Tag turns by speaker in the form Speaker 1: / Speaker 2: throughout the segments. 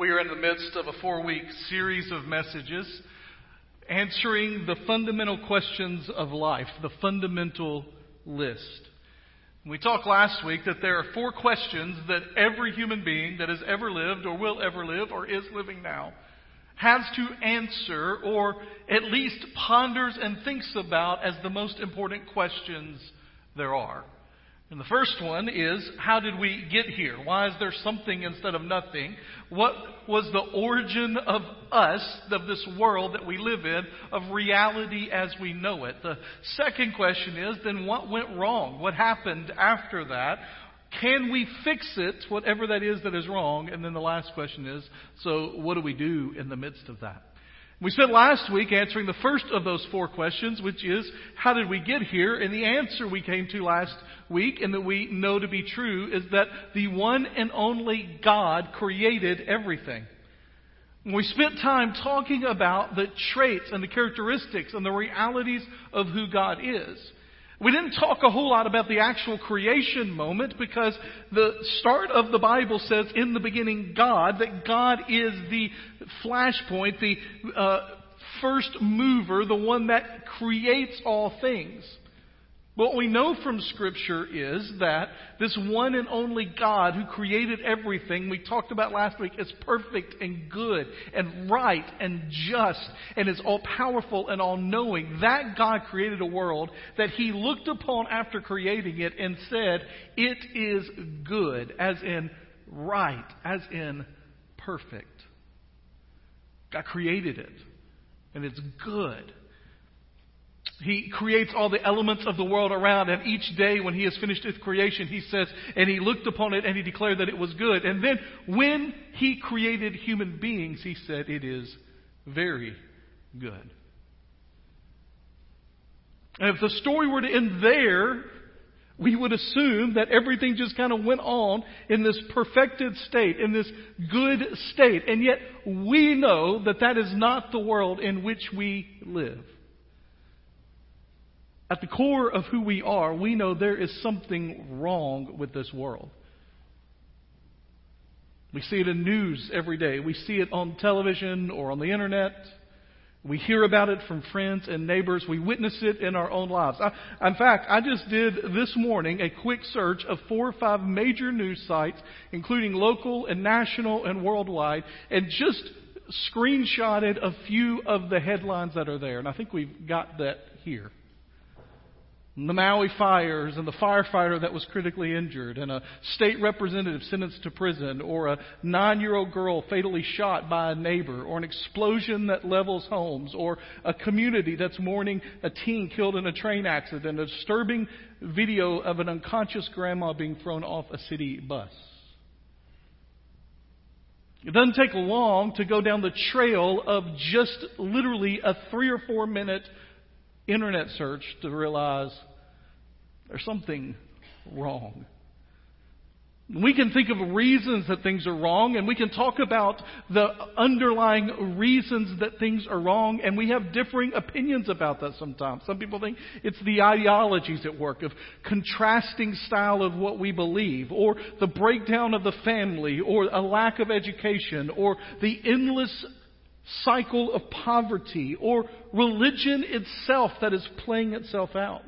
Speaker 1: We are in the midst of a four week series of messages answering the fundamental questions of life, the fundamental list. We talked last week that there are four questions that every human being that has ever lived or will ever live or is living now has to answer or at least ponders and thinks about as the most important questions there are. And the first one is, how did we get here? Why is there something instead of nothing? What was the origin of us, of this world that we live in, of reality as we know it? The second question is, then what went wrong? What happened after that? Can we fix it, whatever that is that is wrong? And then the last question is, so what do we do in the midst of that? We spent last week answering the first of those four questions, which is, how did we get here? And the answer we came to last week, and that we know to be true, is that the one and only God created everything. We spent time talking about the traits and the characteristics and the realities of who God is. We didn't talk a whole lot about the actual creation moment because the start of the Bible says in the beginning God, that God is the flashpoint, the uh, first mover, the one that creates all things. What we know from Scripture is that this one and only God who created everything we talked about last week is perfect and good and right and just and is all powerful and all knowing. That God created a world that He looked upon after creating it and said, It is good, as in right, as in perfect. God created it, and it's good. He creates all the elements of the world around, and each day when he has finished his creation, he says, and he looked upon it and he declared that it was good. And then when he created human beings, he said, it is very good. And if the story were to end there, we would assume that everything just kind of went on in this perfected state, in this good state. And yet we know that that is not the world in which we live. At the core of who we are, we know there is something wrong with this world. We see it in news every day. We see it on television or on the internet. We hear about it from friends and neighbors. We witness it in our own lives. I, in fact, I just did this morning a quick search of four or five major news sites, including local and national and worldwide, and just screenshotted a few of the headlines that are there. And I think we've got that here the Maui fires and the firefighter that was critically injured and a state representative sentenced to prison or a nine year old girl fatally shot by a neighbor or an explosion that levels homes or a community that's mourning a teen killed in a train accident, a disturbing video of an unconscious grandma being thrown off a city bus. It doesn't take long to go down the trail of just literally a three or four minute internet search to realize there's something wrong. We can think of reasons that things are wrong, and we can talk about the underlying reasons that things are wrong, and we have differing opinions about that sometimes. Some people think it's the ideologies at work of contrasting style of what we believe, or the breakdown of the family, or a lack of education, or the endless cycle of poverty, or religion itself that is playing itself out.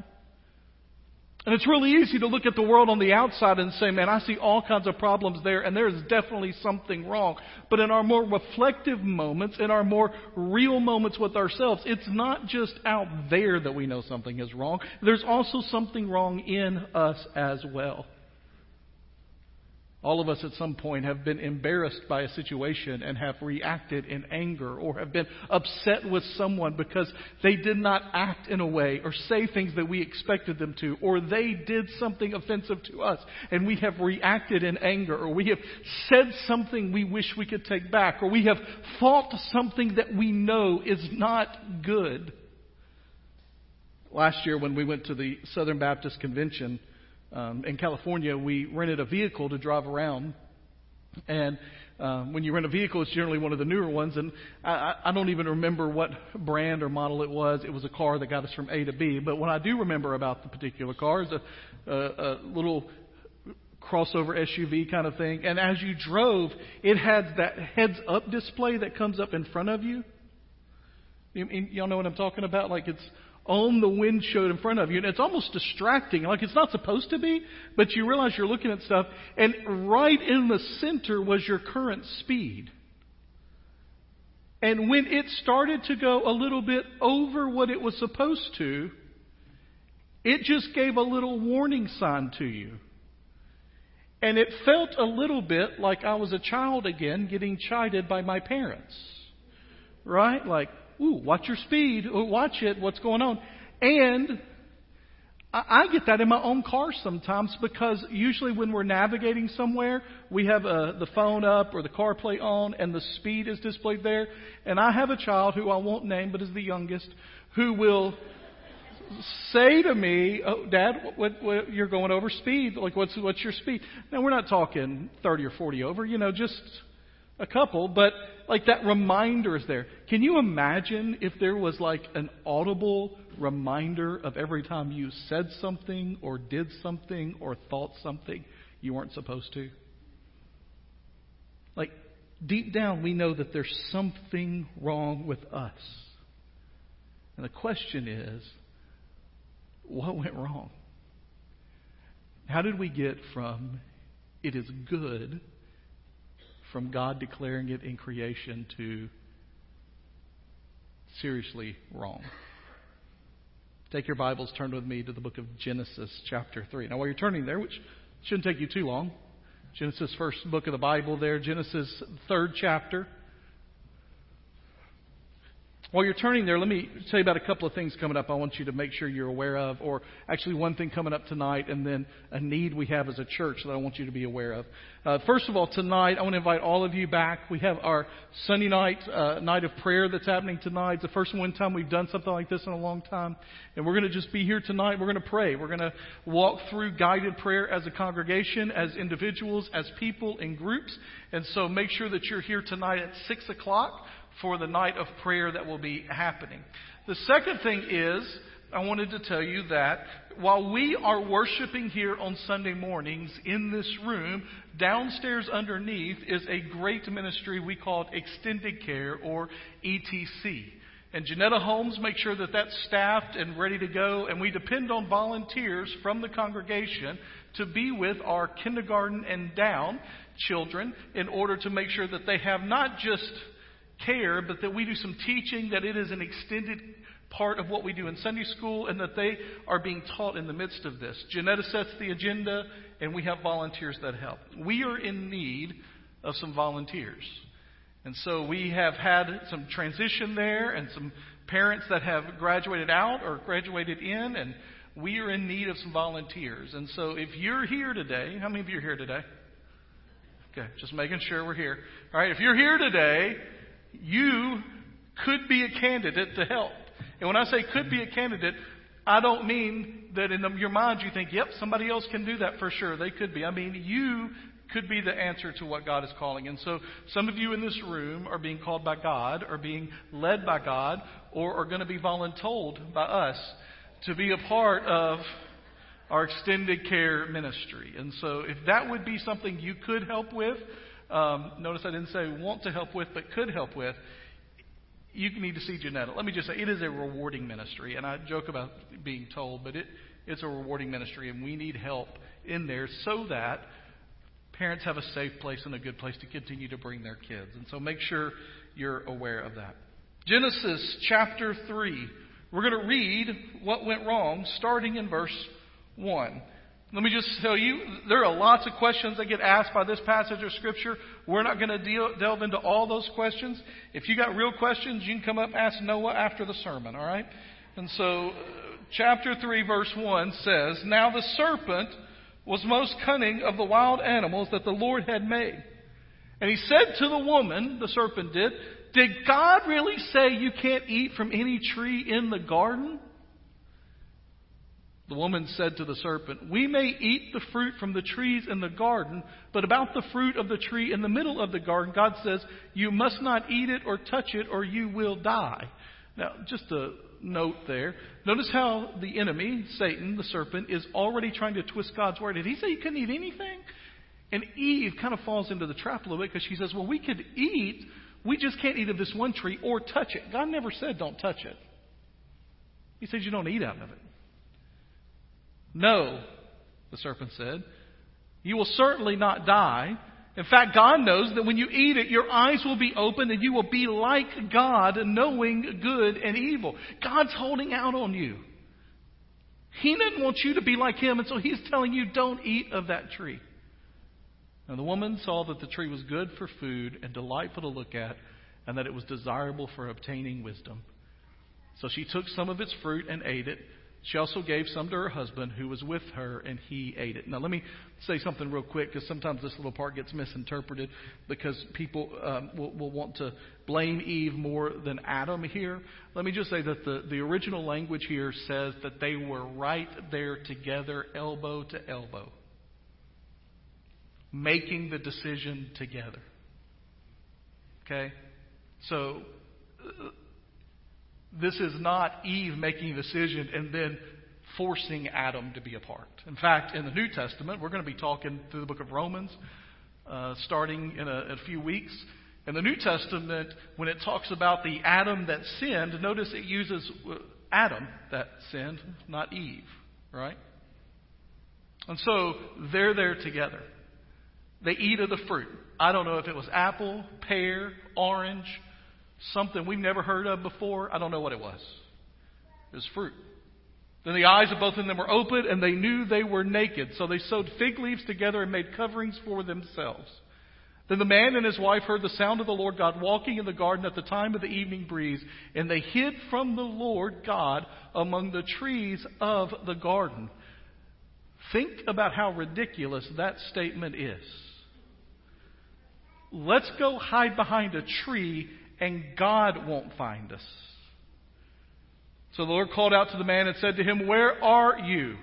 Speaker 1: And it's really easy to look at the world on the outside and say, man, I see all kinds of problems there, and there is definitely something wrong. But in our more reflective moments, in our more real moments with ourselves, it's not just out there that we know something is wrong. There's also something wrong in us as well. All of us at some point have been embarrassed by a situation and have reacted in anger or have been upset with someone because they did not act in a way or say things that we expected them to or they did something offensive to us and we have reacted in anger or we have said something we wish we could take back or we have fought something that we know is not good. Last year when we went to the Southern Baptist Convention, um, in California, we rented a vehicle to drive around. And um, when you rent a vehicle, it's generally one of the newer ones. And I, I don't even remember what brand or model it was. It was a car that got us from A to B. But what I do remember about the particular car is a, a, a little crossover SUV kind of thing. And as you drove, it had that heads up display that comes up in front of you. you y'all know what I'm talking about? Like it's on the windshield in front of you. And it's almost distracting. Like it's not supposed to be, but you realize you're looking at stuff. And right in the center was your current speed. And when it started to go a little bit over what it was supposed to, it just gave a little warning sign to you. And it felt a little bit like I was a child again getting chided by my parents. Right? Like, ooh, watch your speed, ooh, watch it, what's going on. And I get that in my own car sometimes because usually when we're navigating somewhere, we have uh, the phone up or the CarPlay on and the speed is displayed there. And I have a child who I won't name but is the youngest who will say to me, oh, Dad, what, what, you're going over speed. Like, what's, what's your speed? Now, we're not talking 30 or 40 over, you know, just a couple, but like that reminder is there. Can you imagine if there was like an audible reminder of every time you said something or did something or thought something you weren't supposed to? Like, deep down, we know that there's something wrong with us. And the question is, what went wrong? How did we get from it is good from God declaring it in creation to seriously wrong. Take your Bibles, turn with me to the book of Genesis, chapter 3. Now, while you're turning there, which shouldn't take you too long, Genesis, first book of the Bible there, Genesis, third chapter. While you're turning there, let me tell you about a couple of things coming up I want you to make sure you're aware of, or actually one thing coming up tonight, and then a need we have as a church that I want you to be aware of. Uh, first of all, tonight, I want to invite all of you back. We have our Sunday night, uh, night of prayer that's happening tonight. It's the first one time we've done something like this in a long time. And we're going to just be here tonight. We're going to pray. We're going to walk through guided prayer as a congregation, as individuals, as people, in groups. And so make sure that you're here tonight at 6 o'clock for the night of prayer that will be happening. The second thing is, I wanted to tell you that while we are worshiping here on Sunday mornings in this room, downstairs underneath is a great ministry we call Extended Care or ETC. And Janetta Holmes makes sure that that's staffed and ready to go, and we depend on volunteers from the congregation to be with our kindergarten and down children in order to make sure that they have not just care, but that we do some teaching, that it is an extended part of what we do in Sunday school, and that they are being taught in the midst of this. Janetta sets the agenda, and we have volunteers that help. We are in need of some volunteers. And so we have had some transition there and some parents that have graduated out or graduated in, and we are in need of some volunteers. And so if you're here today, how many of you are here today? Okay, just making sure we're here. All right, if you're here today you could be a candidate to help. And when I say could be a candidate, I don't mean that in your mind you think, yep, somebody else can do that for sure. They could be. I mean, you could be the answer to what God is calling. And so some of you in this room are being called by God, or being led by God, or are going to be voluntold by us to be a part of our extended care ministry. And so if that would be something you could help with, um, notice I didn't say want to help with, but could help with. You need to see Janetta. Let me just say, it is a rewarding ministry. And I joke about being told, but it, it's a rewarding ministry, and we need help in there so that parents have a safe place and a good place to continue to bring their kids. And so make sure you're aware of that. Genesis chapter 3. We're going to read what went wrong starting in verse 1. Let me just tell you, there are lots of questions that get asked by this passage of Scripture. We're not going to delve into all those questions. If you got real questions, you can come up and ask Noah after the sermon, all right? And so, uh, chapter 3, verse 1 says, Now the serpent was most cunning of the wild animals that the Lord had made. And he said to the woman, the serpent did, Did God really say you can't eat from any tree in the garden? The woman said to the serpent, We may eat the fruit from the trees in the garden, but about the fruit of the tree in the middle of the garden, God says, You must not eat it or touch it, or you will die. Now, just to note there. Notice how the enemy, Satan, the serpent, is already trying to twist God's word. Did he say you couldn't eat anything? And Eve kind of falls into the trap a little bit because she says, Well, we could eat, we just can't eat of this one tree or touch it. God never said don't touch it. He said you don't eat out of it. No, the serpent said, you will certainly not die. In fact, God knows that when you eat it, your eyes will be opened and you will be like God, knowing good and evil. God's holding out on you. He doesn't want you to be like Him, and so He's telling you, don't eat of that tree. And the woman saw that the tree was good for food and delightful to look at, and that it was desirable for obtaining wisdom. So she took some of its fruit and ate it. She also gave some to her husband who was with her, and he ate it. Now, let me say something real quick because sometimes this little part gets misinterpreted because people um, will, will, want to blame Eve more than Adam here. Let me just say that the, the original language here says that they were right there together, elbow to elbow, making the decision together. Okay? So, this is not Eve making a decision and then forcing Adam to be a part. In fact, in the New Testament, we're going to be talking through the book of Romans uh, starting in a, a few weeks. In the New Testament, when it talks about the Adam that sinned, notice it uses uh, Adam that sinned, not Eve, right? And so they're there together. They eat of the fruit. I don't know if it was apple, pear, orange, something we've never heard of before. I don't know what it was. It was fruit. Then the eyes of both of them were opened, and they knew they were naked. So they sewed fig leaves together and made coverings for themselves. Then the man and his wife heard the sound of the Lord God walking in the garden at the time of the evening breeze, and they hid from the Lord God among the trees of the garden. Think about how ridiculous that statement is. Let's go hide behind a tree and God won't find us. So the Lord called out to the man and said to him, Where are you?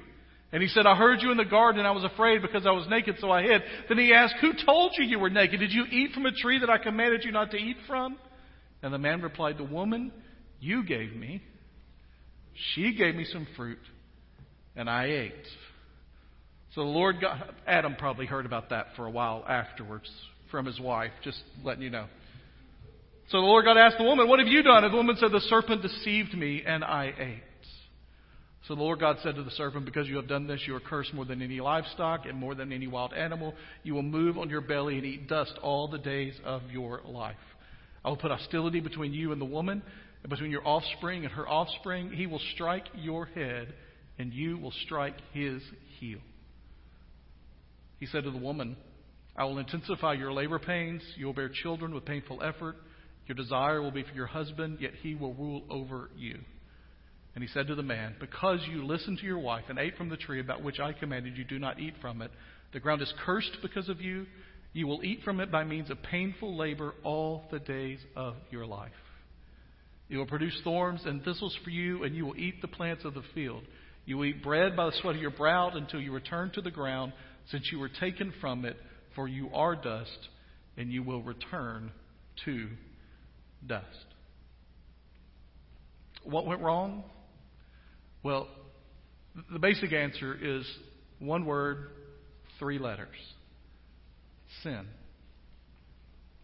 Speaker 1: And he said, I heard you in the garden and I was afraid because I was naked, so I hid. Then he asked, Who told you you were naked? Did you eat from a tree that I commanded you not to eat from? And the man replied, The woman you gave me, she gave me some fruit, and I ate. So the Lord God, Adam probably heard about that for a while afterwards from his wife, just letting you know. So the Lord God asked the woman, What have you done? And the woman said, The serpent deceived me, and I ate. So the Lord God said to the serpent, Because you have done this, you are cursed more than any livestock and more than any wild animal. You will move on your belly and eat dust all the days of your life. I will put hostility between you and the woman, and between your offspring and her offspring. He will strike your head, and you will strike his heel. He said to the woman, I will intensify your labor pains. You will bear children with painful effort. Your desire will be for your husband, yet he will rule over you. And he said to the man, Because you listened to your wife and ate from the tree about which I commanded you, do not eat from it. The ground is cursed because of you. You will eat from it by means of painful labor all the days of your life. It will produce thorns and thistles for you, and you will eat the plants of the field. You will eat bread by the sweat of your brow until you return to the ground, since you were taken from it, for you are dust, and you will return to dust. What went wrong? Well, the basic answer is one word, three letters sin.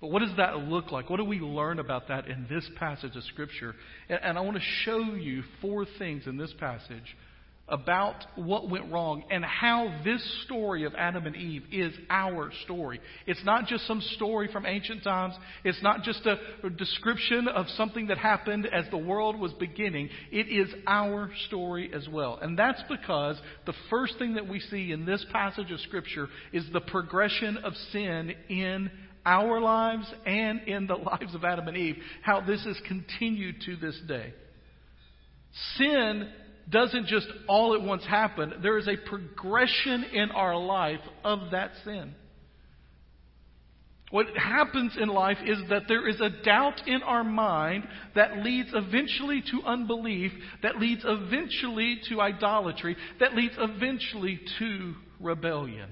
Speaker 1: But what does that look like? What do we learn about that in this passage of Scripture? And, I want to show you four things in this passage about what went wrong and how this story of Adam and Eve is our story. It's not just some story from ancient times. It's not just a, description of something that happened as the world was beginning. It is our story as well. And that's because the first thing that we see in this passage of Scripture is the progression of sin in our lives and in the lives of Adam and Eve, how this has continued to this day. Sin doesn't just all at once happen, there is a progression in our life of that sin. What happens in life is that there is a doubt in our mind that leads eventually to unbelief, that leads eventually to idolatry, that leads eventually to rebellion.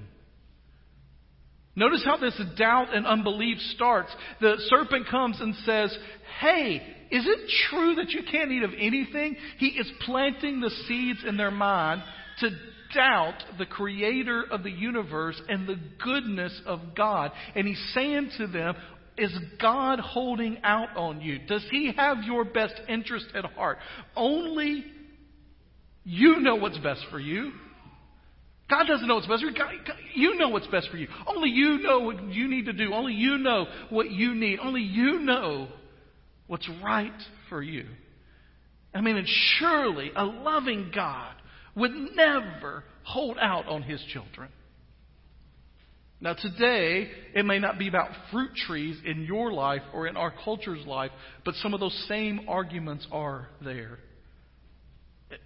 Speaker 1: Notice how this doubt and unbelief starts. The serpent comes and says, Hey, is it true that you can't eat of anything? He is planting the seeds in their mind to doubt the creator of the universe and the goodness of God. And he's saying to them, is God holding out on you? Does He have your best interest at heart? Only you know what's best for you. God doesn't know what's best for you. God, you know what's best for you. Only you know what you need to do. Only you know what you need. Only you know what's right for you. I mean, and surely a loving God would never hold out on his children. Now, today, it may not be about fruit trees in your life or in our culture's life, but some of those same arguments are there.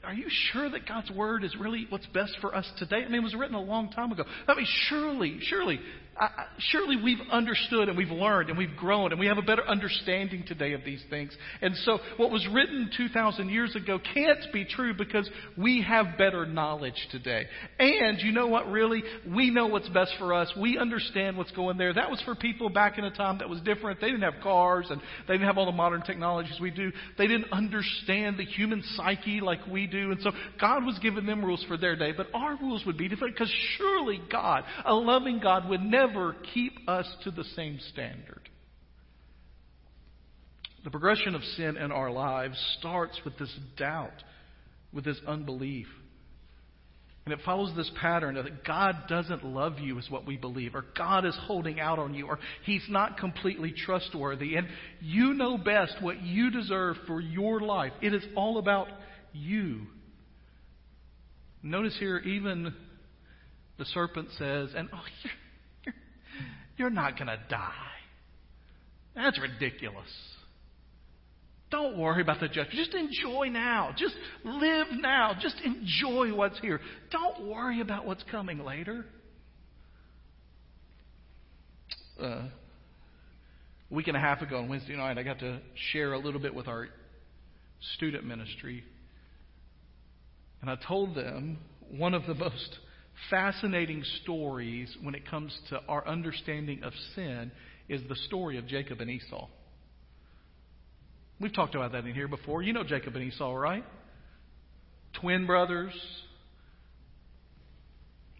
Speaker 1: Are you sure that God's Word is really what's best for us today? I mean, it was written a long time ago. I mean, surely, surely, I, surely we've understood and we've learned and we've grown and we have a better understanding today of these things. And so what was written 2,000 years ago can't be true because we have better knowledge today. And you know what, really? We know what's best for us. We understand what's going there. That was for people back in a time that was different. They didn't have cars and they didn't have all the modern technologies we do. They didn't understand the human psyche like we do. And so God was giving them rules for their day. But our rules would be different because surely God, a loving God, would never never keep us to the same standard. The progression of sin in our lives starts with this doubt, with this unbelief. And it follows this pattern that God doesn't love you, is what we believe, or God is holding out on you, or He's not completely trustworthy. And you know best what you deserve for your life. It is all about you. Notice here, even the serpent says, and oh, you're not going to die. That's ridiculous. Don't worry about the judgment. Just enjoy now. Just live now. Just enjoy what's here. Don't worry about what's coming later. Uh, a week and a half ago on Wednesday night, I got to share a little bit with our student ministry. And I told them one of the most fascinating stories when it comes to our understanding of sin is the story of Jacob and Esau. We've talked about that in here before. You know Jacob and Esau, right? Twin brothers.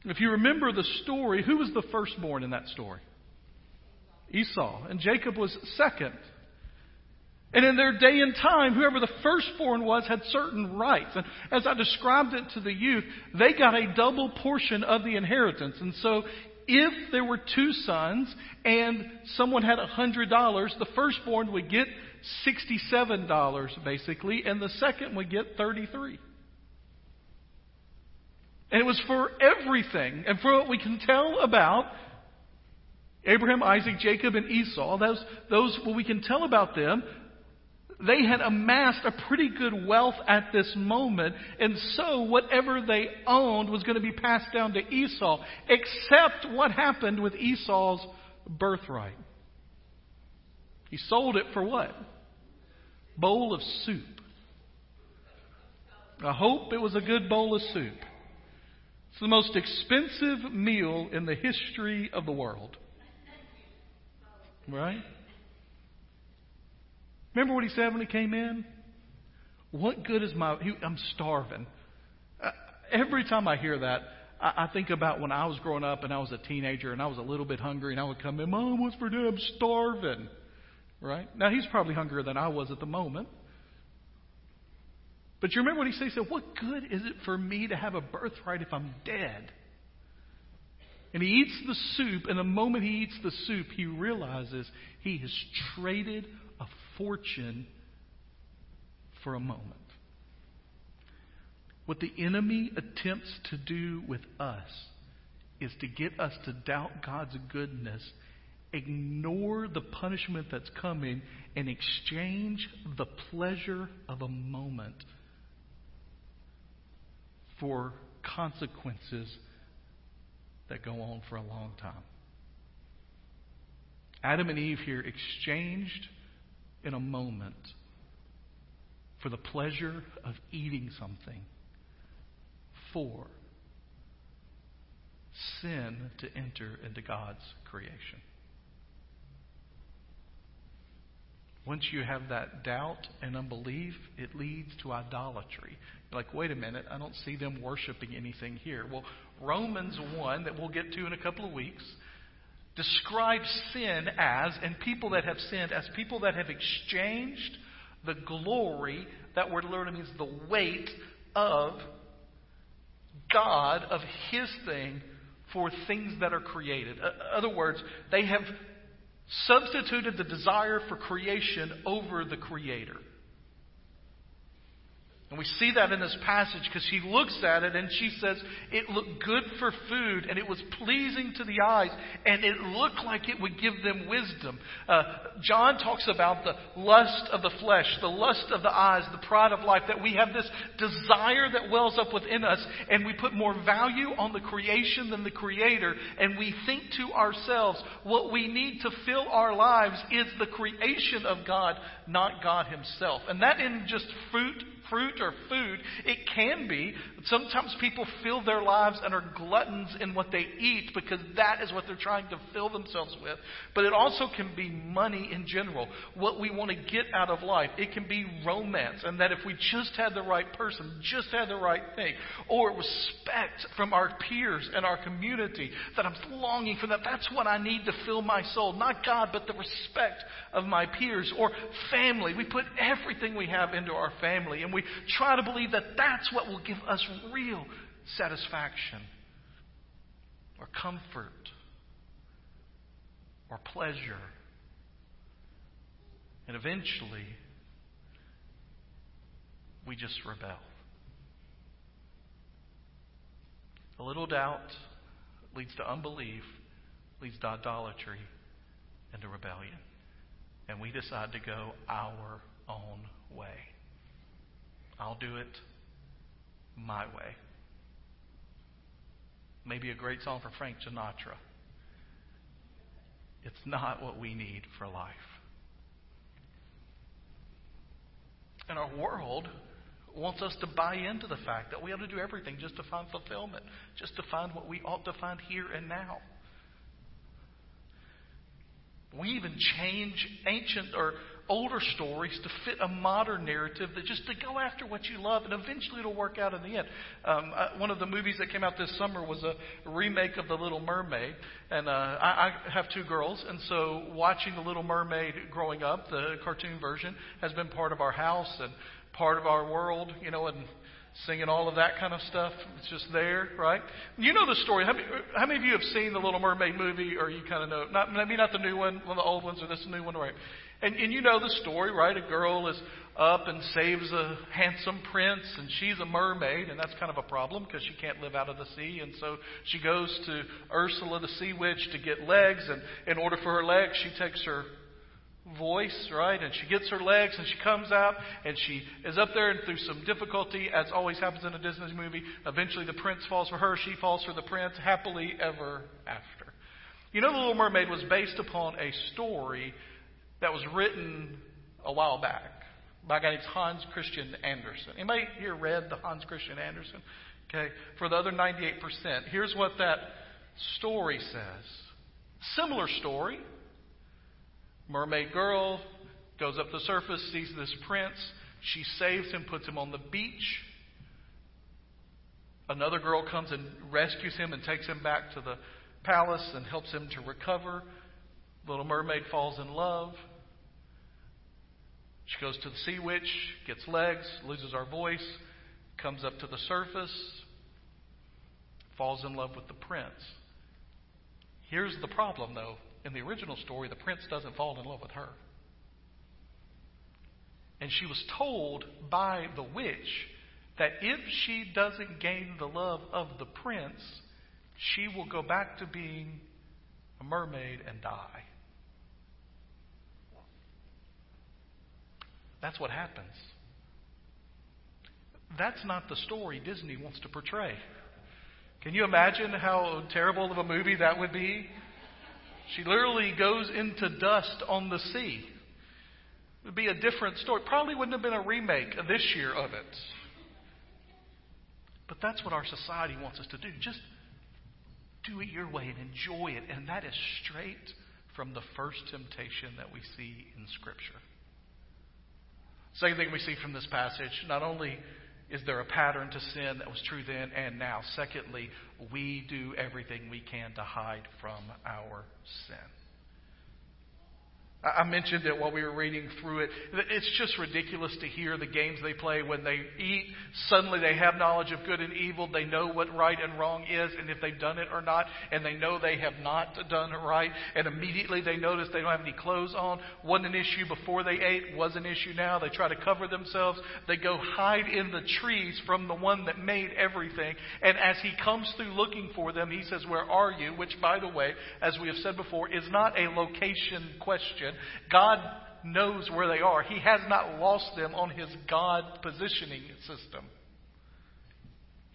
Speaker 1: If you remember the story, who was the firstborn in that story? Esau. And Jacob was second. And in their day and time, whoever the firstborn was had certain rights. And as I described it to the youth, they got a double portion of the inheritance. And so if there were two sons and someone had a hundred dollars, the firstborn would get sixty-seven dollars basically, and the second would get thirty-three. And it was for everything. And for what we can tell about Abraham, Isaac, Jacob, and Esau, those, those what we can tell about them, they had amassed a pretty good wealth at this moment, and so whatever they owned was going to be passed down to Esau, except what happened with Esau's birthright. He sold it for what? Bowl of soup. I hope it was a good bowl of soup. It's the most expensive meal in the history of the world. Right? Remember what he said when he came in? What good is my. He, I'm starving. Uh, every time I hear that, I, I think about when I was growing up and I was a teenager and I was a little bit hungry and I would come in, Mom, what's for dinner? I'm starving. Right? Now, he's probably hungrier than I was at the moment. But you remember what he said? He said, What good is it for me to have a birthright if I'm dead? And he eats the soup, and the moment he eats the soup, he realizes he has traded fortune for a moment. What the enemy attempts to do with us is to get us to doubt God's goodness, ignore the punishment that's coming, and exchange the pleasure of a moment for consequences that go on for a long time. Adam and Eve here exchanged in a moment for the pleasure of eating something for sin to enter into God's creation. Once you have that doubt and unbelief, it leads to idolatry. You're like, wait a minute, I don't see them worshiping anything here. Well, Romans 1, that we'll get to in a couple of weeks, describes sin as, and people that have sinned, as people that have exchanged the glory, that word literally means the weight of God, of His thing, for things that are created. Other words, they have substituted the desire for creation over the Creator. And we see that in this passage because she looks at it and she says, It looked good for food and it was pleasing to the eyes and it looked like it would give them wisdom. Uh, John talks about the lust of the flesh, the lust of the eyes, the pride of life, that we have this desire that wells up within us and we put more value on the creation than the Creator and we think to ourselves, what we need to fill our lives is the creation of God, not God Himself. And that isn't just fruit fruit or food. It can be. Sometimes people fill their lives and are gluttons in what they eat because that is what they're trying to fill themselves with. But it also can be money in general, what we want to get out of life. It can be romance, and that if we just had the right person, just had the right thing, or respect from our peers and our community, that I'm longing for that. That's what I need to fill my soul. Not God, but the respect of my peers or family. We put everything we have into our family, and we try to believe that that's what will give us real satisfaction or comfort or pleasure. And eventually, we just rebel. A little doubt leads to unbelief, leads to idolatry, and to rebellion. And we decide to go our own way. I'll do it my way. Maybe a great song for Frank Sinatra. It's not what we need for life. And our world wants us to buy into the fact that we ought to do everything just to find fulfillment, just to find what we ought to find here and now. We even change ancient or older stories to fit a modern narrative that just to go after what you love and eventually it'll work out in the end. Um, uh, one of the movies that came out this summer was a remake of The Little Mermaid. And uh, I, I have two girls, and so watching The Little Mermaid growing up, the cartoon version, has been part of our house and part of our world, you know, and singing all of that kind of stuff. It's just there, right? You know the story. How many, how many of you have seen the Little Mermaid movie, or you kind of know? Not maybe not the new one, one of the old ones, or this new one, right? And, and you know the story, right? A girl is up and saves a handsome prince, and she's a mermaid, and that's kind of a problem because she can't live out of the sea. And so she goes to Ursula, the sea witch, to get legs, and in order for her legs, she takes her voice, right? And she gets her legs and she comes out and she is up there and through some difficulty, as always happens in a Disney movie, eventually the prince falls for her, she falls for the prince, happily ever after. You know, The Little Mermaid was based upon a story that was written a while back by a guy named Hans Christian Andersen. Anybody here read the Hans Christian Andersen? Okay, for the other 98%, here's what that story says. Similar story. Mermaid girl goes up the surface, sees this prince. She saves him, puts him on the beach. Another girl comes and rescues him and takes him back to the palace and helps him to recover. Little mermaid falls in love. She goes to the sea witch, gets legs, loses her voice, comes up to the surface, falls in love with the prince. Here's the problem, though. In the original story, the prince doesn't fall in love with her. And she was told by the witch that if she doesn't gain the love of the prince, she will go back to being a mermaid and die. That's what happens. That's not the story Disney wants to portray. Can you imagine how terrible of a movie that would be? She literally goes into dust on the sea. It would be a different story. Probably wouldn't have been a remake this year of it. But that's what our society wants us to do. Just do it your way and enjoy it. And that is straight from the first temptation that we see in Scripture. Second thing we see from this passage, not only is there a pattern to sin that was true then and now, secondly, we do everything we can to hide from our sin. I mentioned it while we were reading through it. It's just ridiculous to hear the games they play when they eat. Suddenly they have knowledge of good and evil. They know what right and wrong is and if they've done it or not. And they know they have not done it right. And immediately they notice they don't have any clothes on. Wasn't an issue before they ate. Was an issue now. They try to cover themselves. They go hide in the trees from the one that made everything. And as he comes through looking for them, he says, Where are you? Which, by the way, as we have said before, is not a location question. God knows where they are. He has not lost them on his God positioning system.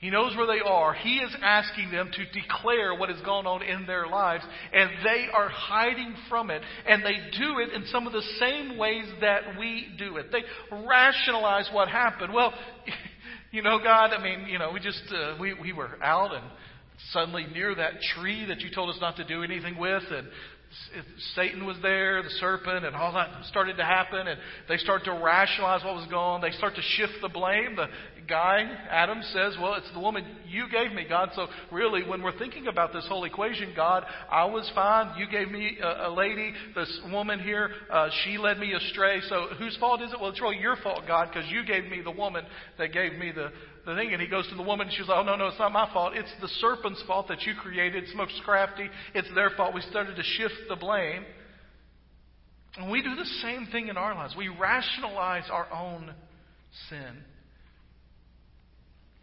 Speaker 1: He knows where they are. He is asking them to declare what has gone on in their lives, and they are hiding from it. And they do it in some of the same ways that we do it. They rationalize what happened. Well, you know, God, I mean, you know, we just, uh, we, we were out and suddenly near that tree that you told us not to do anything with, and Satan was there, the serpent, and all that started to happen, and they start to rationalize what was going on. They start to shift the blame. The guy, Adam, says, Well, it's the woman you gave me, God. So, really, when we're thinking about this whole equation, God, I was fine. You gave me a, a lady, this woman here, uh, she led me astray. So, whose fault is it? Well, it's really your fault, God, because you gave me the woman that gave me the, the thing. And he goes to the woman, and she's like, Oh, no, no, it's not my fault. It's the serpent's fault that you created. It's most crafty. It's their fault. We started to shift the blame. And we do the same thing in our lives. We rationalize our own sin.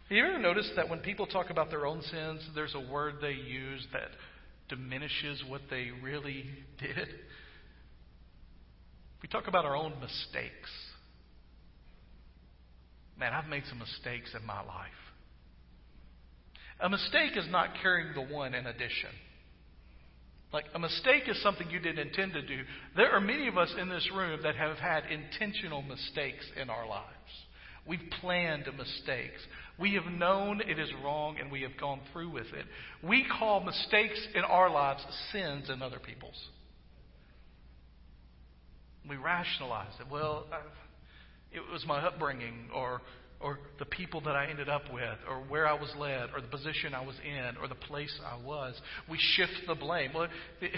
Speaker 1: Have you ever noticed that when people talk about their own sins, there's a word they use that diminishes what they really did? We talk about our own mistakes. Man, I've made some mistakes in my life. A mistake is not carrying the one in addition. Like a mistake is something you didn't intend to do. There are many of us in this room that have had intentional mistakes in our lives. We've planned mistakes. We have known it is wrong and we have gone through with it. We call mistakes in our lives sins in other people's. We rationalize it. Well, it was my upbringing or or the people that I ended up with, or where I was led, or the position I was in, or the place I was. We shift the blame. Well, it,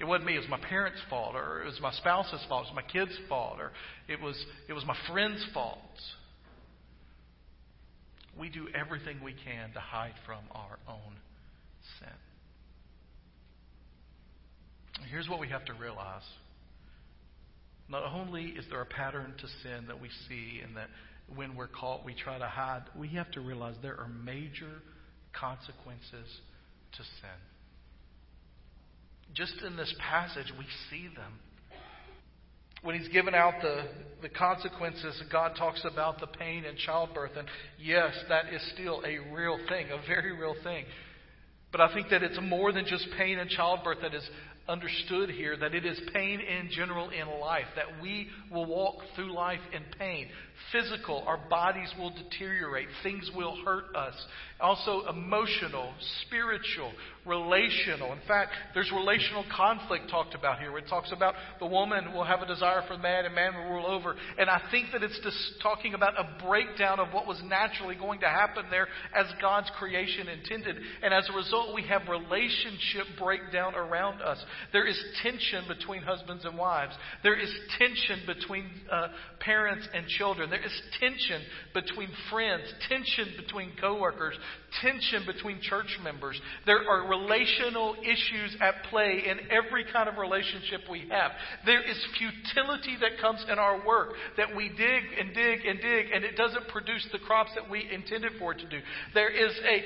Speaker 1: it wasn't me. It was my parents' fault, or it was my spouse's fault, it was my kids' fault, or it was it was my friend's fault. We do everything we can to hide from our own sin. Here's what we have to realize. Not only is there a pattern to sin that we see and that when we're caught we try to hide, we have to realize there are major consequences to sin. Just in this passage, we see them. When he's given out the, the consequences, God talks about the pain in childbirth. And yes, that is still a real thing, a very real thing. But I think that it's more than just pain in childbirth that is understood here that it is pain in general in life, that we will walk through life in pain. Physical, our bodies will deteriorate, things will hurt us. Also, emotional, spiritual, relational. In fact, there's relational conflict talked about here. It talks about the woman will have a desire for man and man will rule over. And I think that it's just talking about a breakdown of what was naturally going to happen there as God's creation intended. And as a result, we have relationship breakdown around us. There is tension between husbands and wives. There is tension between uh, parents and children. There is tension between friends, tension between coworkers, tension between church members. There are relational issues at play in every kind of relationship we have. There is futility that comes in our work that we dig and dig and dig and it doesn't produce the crops that we intended for it to do. There is a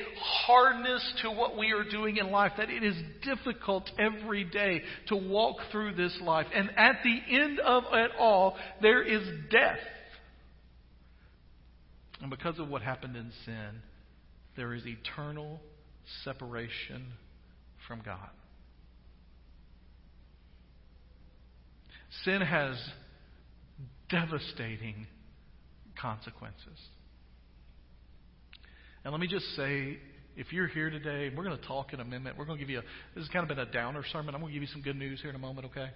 Speaker 1: hardness to what we are doing in life that it is difficult every day to walk through this life. And at the end of it all, there is death. And because of what happened in sin, there is eternal separation from God. Sin has devastating consequences. And let me just say if you're here today, we're going to talk in a minute. We're going to give you a, this has kind of been a downer sermon. I'm going to give you some good news here in a moment, okay?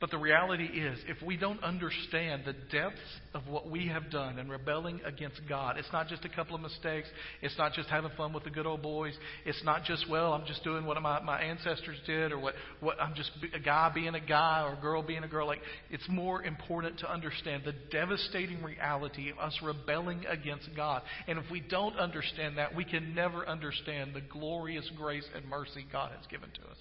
Speaker 1: But the reality is, if we don't understand the depths of what we have done in rebelling against God, it's not just a couple of mistakes. It's not just having fun with the good old boys. It's not just, well, I'm just doing what my, my ancestors did or what, what I'm just a guy being a guy or a girl being a girl. Like, it's more important to understand the devastating reality of us rebelling against God. And if we don't understand that, we can never understand the glorious grace and mercy God has given to us.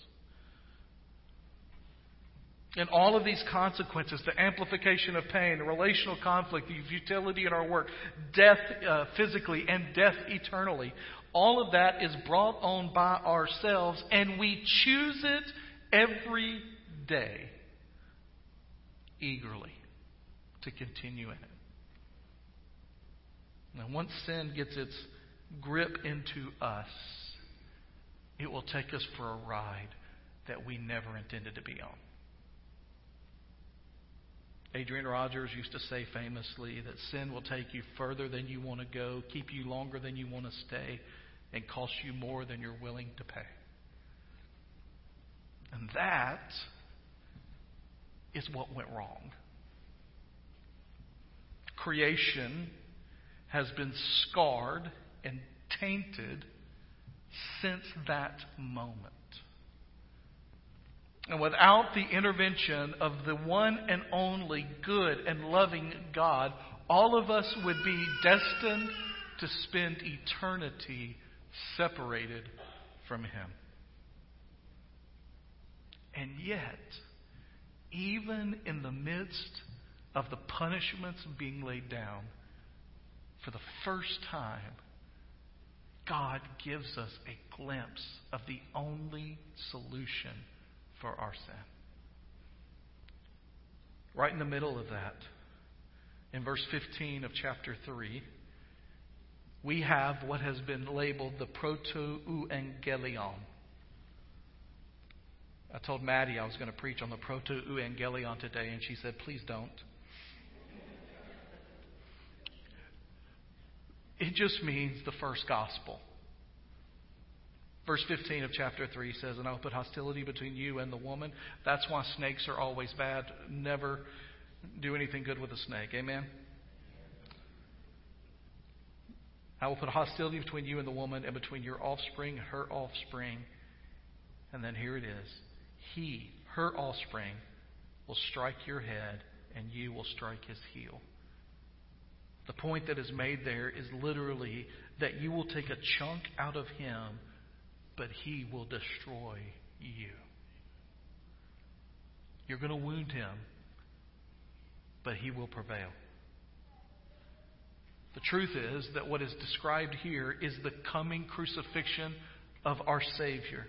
Speaker 1: And all of these consequences the amplification of pain, the relational conflict, the futility in our work, death uh, physically, and death eternally all of that is brought on by ourselves, and we choose it every day eagerly to continue in it. Now, once sin gets its grip into us, it will take us for a ride that we never intended to be on. Adrian Rogers used to say famously that sin will take you further than you want to go, keep you longer than you want to stay, and cost you more than you're willing to pay. And that is what went wrong. Creation has been scarred and tainted since that moment. And without the intervention of the one and only good and loving God, all of us would be destined to spend eternity separated from Him. And yet, even in the midst of the punishments being laid down, for the first time, God gives us a glimpse of the only solution for our sin. Right in the middle of that, in verse 15 of chapter 3, we have what has been labeled the proto-evangelion. I told Maddie I was going to preach on the proto-evangelion today, and she said, please don't. It just means the first gospel. Verse 15 of chapter 3 says, And I will put hostility between you and the woman. That's why snakes are always bad. Never do anything good with a snake. Amen? I will put hostility between you and the woman, and between your offspring and her offspring. And then here it is He, her offspring, will strike your head, and you will strike his heel. The point that is made there is literally that you will take a chunk out of him but he will destroy you. You're going to wound him, but he will prevail. The truth is that what is described here is the coming crucifixion of our Savior,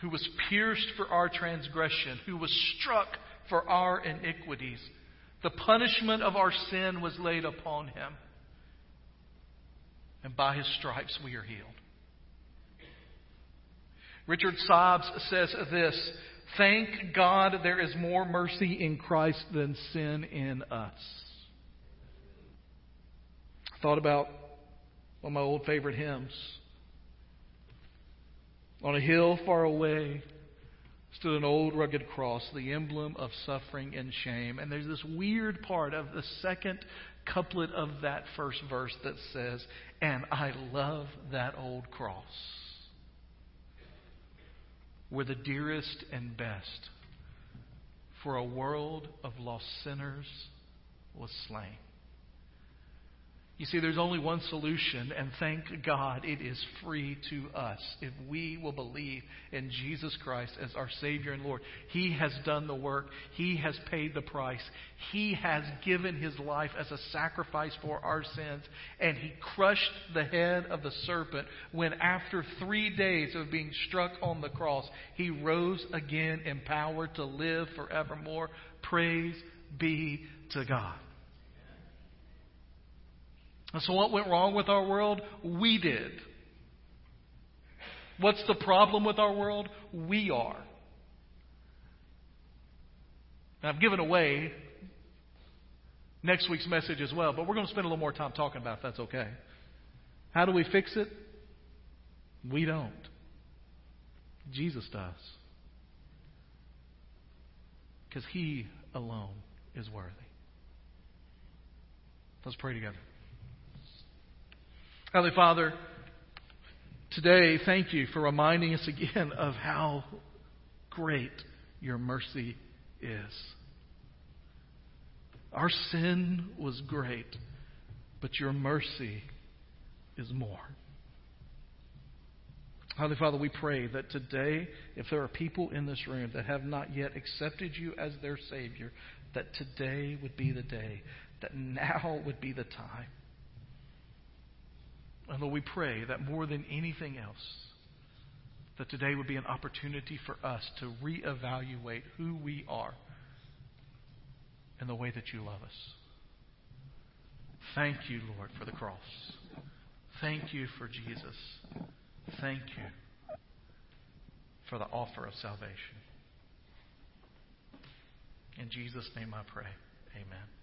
Speaker 1: who was pierced for our transgression, who was struck for our iniquities. The punishment of our sin was laid upon him, and by his stripes we are healed. Richard Sibbes says this Thank God there is more mercy in Christ than sin in us. I thought about one of my old favorite hymns. On a hill far away stood an old rugged cross, the emblem of suffering and shame. And there's this weird part of the second couplet of that first verse that says, And I love that old cross were the dearest and best, for a world of lost sinners was slain. You see, there's only one solution, and thank God it is free to us if we will believe in Jesus Christ as our Savior and Lord. He has done the work, He has paid the price, He has given His life as a sacrifice for our sins, and He crushed the head of the serpent when, after three days of being struck on the cross, He rose again empowered to live forevermore. Praise be to God. And so, what went wrong with our world? We did. What's the problem with our world? We are. I've given away next week's message as well, but we're going to spend a little more time talking about if that's okay. How do we fix it? We don't. Jesus does. Because He alone is worthy. Let's pray together. Heavenly Father, today, thank you for reminding us again of how great your mercy is. Our sin was great, but your mercy is more. Heavenly Father, we pray that today, if there are people in this room that have not yet accepted you as their Savior, that today would be the day, that now would be the time. And Lord, we pray that more than anything else, that today would be an opportunity for us to reevaluate who we are and the way that you love us. Thank you, Lord, for the cross. Thank you for Jesus. Thank you for the offer of salvation. In Jesus' name I pray. Amen.